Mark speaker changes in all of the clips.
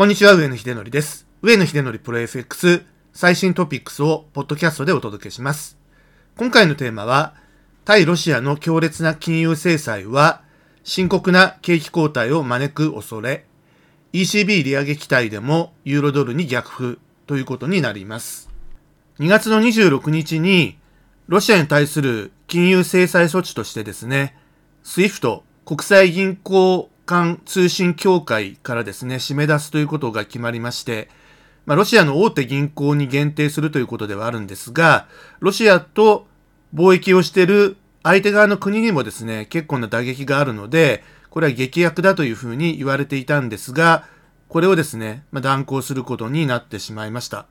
Speaker 1: こんにちは、上野秀則です。上野秀則プロ FX 最新トピックスをポッドキャストでお届けします。今回のテーマは、対ロシアの強烈な金融制裁は深刻な景気後退を招く恐れ、ECB 利上げ期待でもユーロドルに逆風ということになります。2月の26日にロシアに対する金融制裁措置としてですね、SWIFT 国際銀行間通信協会からですね、締め出すということが決まりまして、まあ、ロシアの大手銀行に限定するということではあるんですが、ロシアと貿易をしている相手側の国にもですね、結構な打撃があるので、これは劇薬だというふうに言われていたんですが、これをですね、まあ、断行することになってしまいました。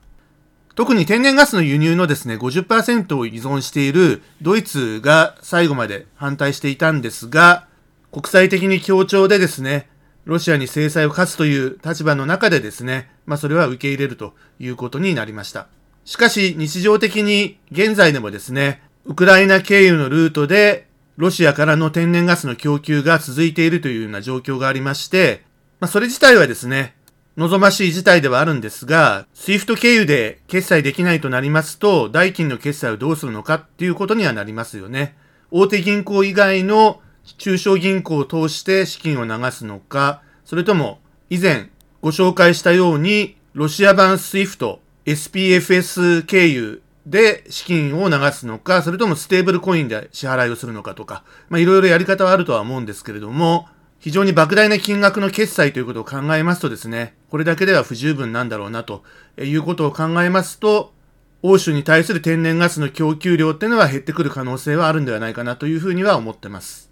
Speaker 1: 特に天然ガスの輸入のですね、50%を依存しているドイツが最後まで反対していたんですが、国際的に協調でですね、ロシアに制裁を科すという立場の中でですね、まあそれは受け入れるということになりました。しかし日常的に現在でもですね、ウクライナ経由のルートでロシアからの天然ガスの供給が続いているというような状況がありまして、まあそれ自体はですね、望ましい事態ではあるんですが、SWIFT 経由で決済できないとなりますと、代金の決済をどうするのかっていうことにはなりますよね。大手銀行以外の中小銀行を通して資金を流すのか、それとも以前ご紹介したようにロシア版 SWIFT、SPFS 経由で資金を流すのか、それともステーブルコインで支払いをするのかとか、まあいろいろやり方はあるとは思うんですけれども、非常に莫大な金額の決済ということを考えますとですね、これだけでは不十分なんだろうなということを考えますと、欧州に対する天然ガスの供給量っていうのは減ってくる可能性はあるんではないかなというふうには思ってます。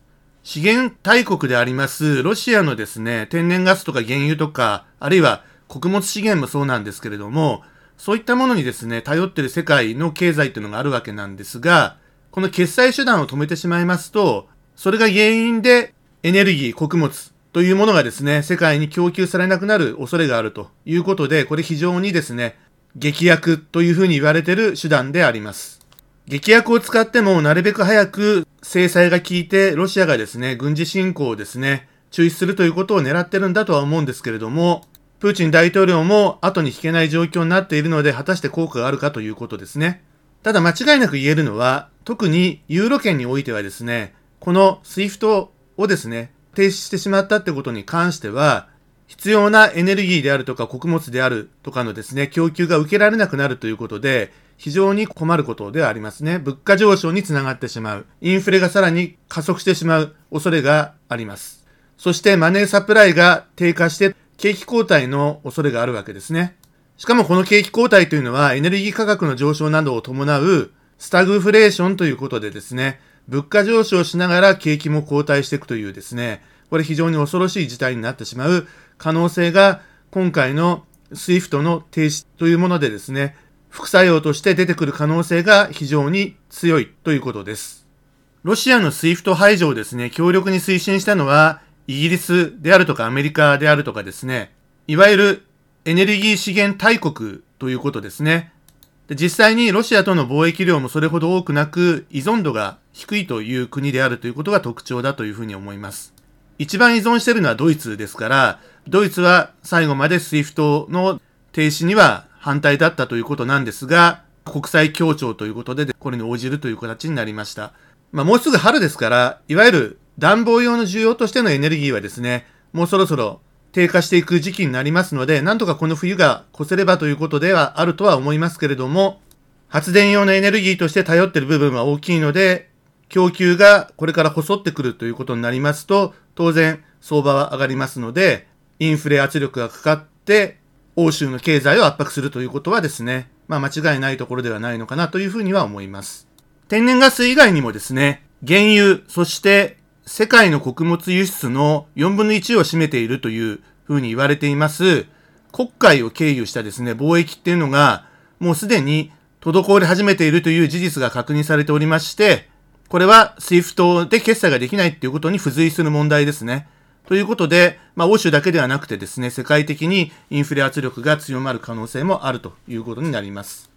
Speaker 1: 資源大国でありますロシアのですね、天然ガスとか原油とか、あるいは穀物資源もそうなんですけれども、そういったものにですね、頼ってる世界の経済っていうのがあるわけなんですが、この決済手段を止めてしまいますと、それが原因でエネルギー、穀物というものがですね、世界に供給されなくなる恐れがあるということで、これ非常にですね、劇薬というふうに言われている手段であります。劇薬を使ってもなるべく早く制裁が効いてロシアがですね、軍事侵攻をですね、中止するということを狙ってるんだとは思うんですけれども、プーチン大統領も後に引けない状況になっているので、果たして効果があるかということですね。ただ間違いなく言えるのは、特にユーロ圏においてはですね、この SWIFT をですね、停止してしまったってことに関しては、必要なエネルギーであるとか穀物であるとかのですね、供給が受けられなくなるということで、非常に困ることではありますね。物価上昇につながってしまう。インフレがさらに加速してしまう恐れがあります。そしてマネーサプライが低下して景気後退の恐れがあるわけですね。しかもこの景気後退というのはエネルギー価格の上昇などを伴うスタグフレーションということでですね、物価上昇しながら景気も後退していくというですね、これ非常に恐ろしい事態になってしまう可能性が今回の SWIFT の停止というものでですね、副作用として出てくる可能性が非常に強いということです。ロシアの SWIFT 排除をですね、強力に推進したのは、イギリスであるとかアメリカであるとかですね、いわゆるエネルギー資源大国ということですね。で実際にロシアとの貿易量もそれほど多くなく、依存度が低いという国であるということが特徴だというふうに思います。一番依存しているのはドイツですから、ドイツは最後まで SWIFT の停止には反対だったということなんですが、国際協調ということで、これに応じるという形になりました。まあ、もうすぐ春ですから、いわゆる暖房用の需要としてのエネルギーはですね、もうそろそろ低下していく時期になりますので、なんとかこの冬が越せればということではあるとは思いますけれども、発電用のエネルギーとして頼っている部分は大きいので、供給がこれから細ってくるということになりますと、当然相場は上がりますので、インフレ圧力がかかって、欧州の経済を圧迫するということはですね、まあ間違いないところではないのかなというふうには思います。天然ガス以外にもですね、原油、そして世界の穀物輸出の4分の1を占めているというふうに言われています、国会を経由したですね、貿易っていうのが、もうすでに滞り始めているという事実が確認されておりまして、これは SWIFT で決済ができないっていうことに付随する問題ですね。ということで、まあ、欧州だけではなくてですね、世界的にインフレ圧力が強まる可能性もあるということになります。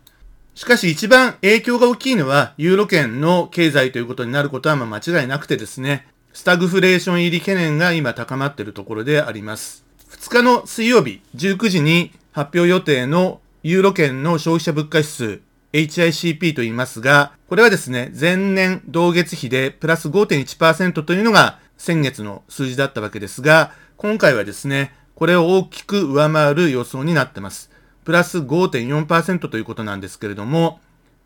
Speaker 1: しかし一番影響が大きいのは、ユーロ圏の経済ということになることはま間違いなくてですね、スタグフレーション入り懸念が今高まっているところであります。2日の水曜日19時に発表予定のユーロ圏の消費者物価指数 HICP と言いますが、これはですね、前年同月比でプラス5.1%というのが先月の数字だったわけですが、今回はですね、これを大きく上回る予想になってます。プラス5.4%ということなんですけれども、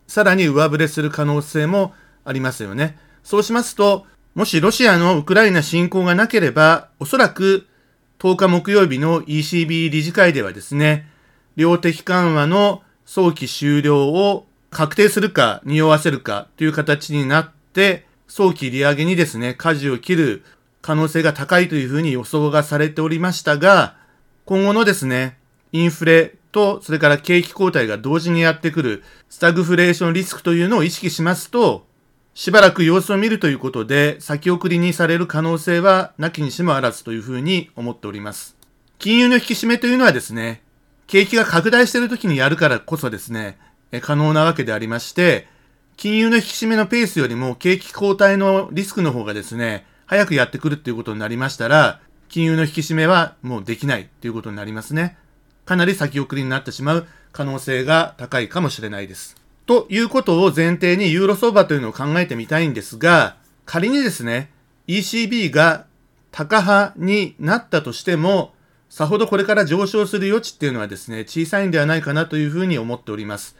Speaker 1: さらに上振れする可能性もありますよね。そうしますと、もしロシアのウクライナ侵攻がなければ、おそらく10日木曜日の ECB 理事会ではですね、量的緩和の早期終了を確定するか匂わせるかという形になって、早期利上げにですね、舵を切る可能性が高いというふうに予想がされておりましたが、今後のですね、インフレと、それから景気後退が同時にやってくるスタグフレーションリスクというのを意識しますと、しばらく様子を見るということで、先送りにされる可能性はなきにしもあらずというふうに思っております。金融の引き締めというのはですね、景気が拡大している時にやるからこそですね、可能なわけでありまして、金融の引き締めのペースよりも景気後退のリスクの方がですね、早くやってくるっていうことになりましたら、金融の引き締めはもうできないっていうことになりますね。かなり先送りになってしまう可能性が高いかもしれないです。ということを前提にユーロ相場というのを考えてみたいんですが、仮にですね、ECB が高派になったとしても、さほどこれから上昇する余地っていうのはですね、小さいんではないかなというふうに思っております。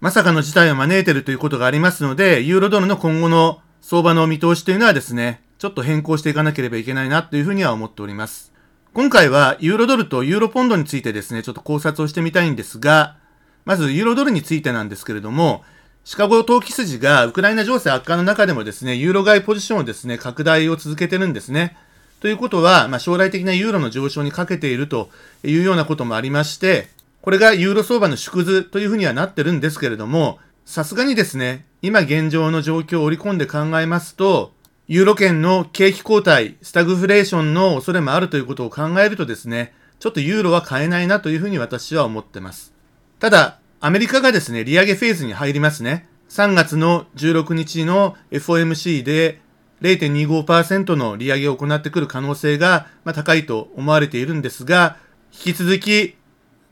Speaker 1: まさかの事態を招いているということがありますので、ユーロドルの今後の相場の見通しというのはですね、ちょっと変更していかなければいけないなというふうには思っております。今回はユーロドルとユーロポンドについてですね、ちょっと考察をしてみたいんですが、まずユーロドルについてなんですけれども、シカゴ投機筋がウクライナ情勢悪化の中でもですね、ユーロ買いポジションをですね、拡大を続けてるんですね。ということは、まあ、将来的なユーロの上昇にかけているというようなこともありまして、これがユーロ相場の縮図というふうにはなってるんですけれども、さすがにですね、今現状の状況を織り込んで考えますと、ユーロ圏の景気後退、スタグフレーションの恐れもあるということを考えるとですね、ちょっとユーロは買えないなというふうに私は思ってます。ただ、アメリカがですね、利上げフェーズに入りますね。3月の16日の FOMC で0.25%の利上げを行ってくる可能性が、高いと思われているんですが、引き続き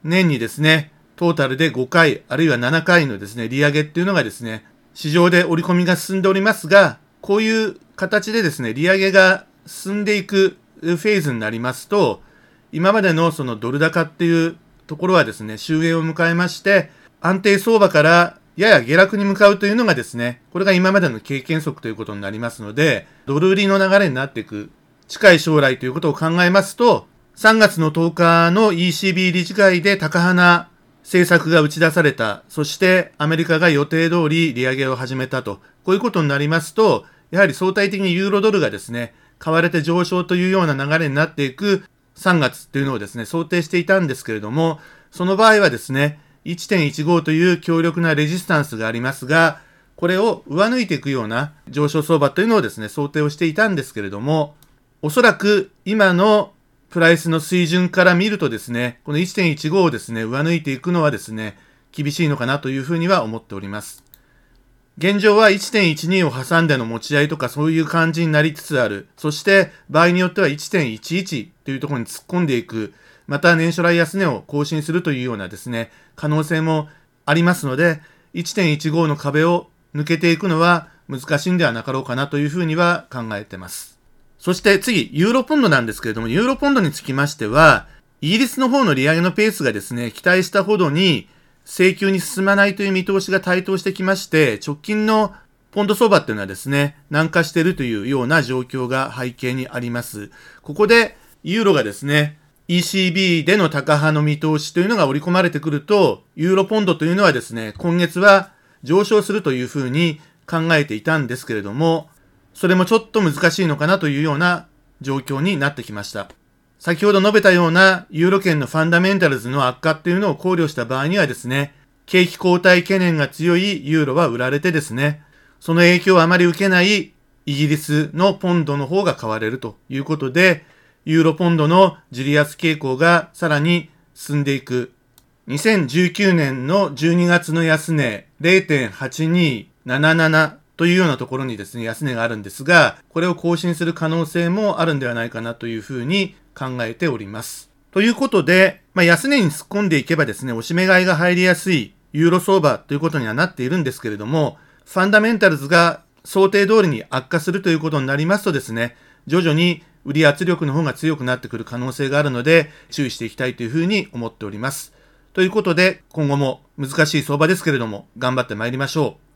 Speaker 1: 年にですね、トータルで5回、あるいは7回のですね、利上げっていうのがですね、市場で織り込みが進んでおりますが、こういう形でですね、利上げが進んでいくフェーズになりますと、今までのそのドル高っていうところはですね、終焉を迎えまして、安定相場からやや下落に向かうというのがですね、これが今までの経験則ということになりますので、ドル売りの流れになっていく近い将来ということを考えますと、3月の10日の ECB 理事会で高派な政策が打ち出された、そしてアメリカが予定通り利上げを始めたと、こういうことになりますと、やはり相対的にユーロドルがですね、買われて上昇というような流れになっていく3月っていうのをですね、想定していたんですけれども、その場合はですね、1.15という強力なレジスタンスがありますが、これを上抜いていくような上昇相場というのをですね、想定をしていたんですけれども、おそらく今のプライスの水準から見るとですね、この1.15をですね、上抜いていくのはですね、厳しいのかなというふうには思っております。現状は1.12を挟んでの持ち合いとかそういう感じになりつつある。そして場合によっては1.11というところに突っ込んでいく。また年初来安値を更新するというようなですね、可能性もありますので、1.15の壁を抜けていくのは難しいんではなかろうかなというふうには考えてます。そして次、ユーロポンドなんですけれども、ユーロポンドにつきましては、イギリスの方の利上げのペースがですね、期待したほどに請求に進まないという見通しが台頭してきまして、直近のポンド相場っていうのはですね、軟化しているというような状況が背景にあります。ここで、ユーロがですね、ECB での高派の見通しというのが織り込まれてくると、ユーロポンドというのはですね、今月は上昇するというふうに考えていたんですけれども、それもちょっと難しいのかなというような状況になってきました。先ほど述べたようなユーロ圏のファンダメンタルズの悪化っていうのを考慮した場合にはですね、景気後退懸念が強いユーロは売られてですね、その影響をあまり受けないイギリスのポンドの方が買われるということで、ユーロポンドのジリアス傾向がさらに進んでいく。2019年の12月の安値0.8277というようなところにですね、安値があるんですが、これを更新する可能性もあるんではないかなというふうに考えております。ということで、まあ、安値に突っ込んでいけばですね、押し目買いが入りやすいユーロ相場ということにはなっているんですけれども、ファンダメンタルズが想定通りに悪化するということになりますとですね、徐々に売り圧力の方が強くなってくる可能性があるので、注意していきたいというふうに思っております。ということで、今後も難しい相場ですけれども、頑張って参りましょう。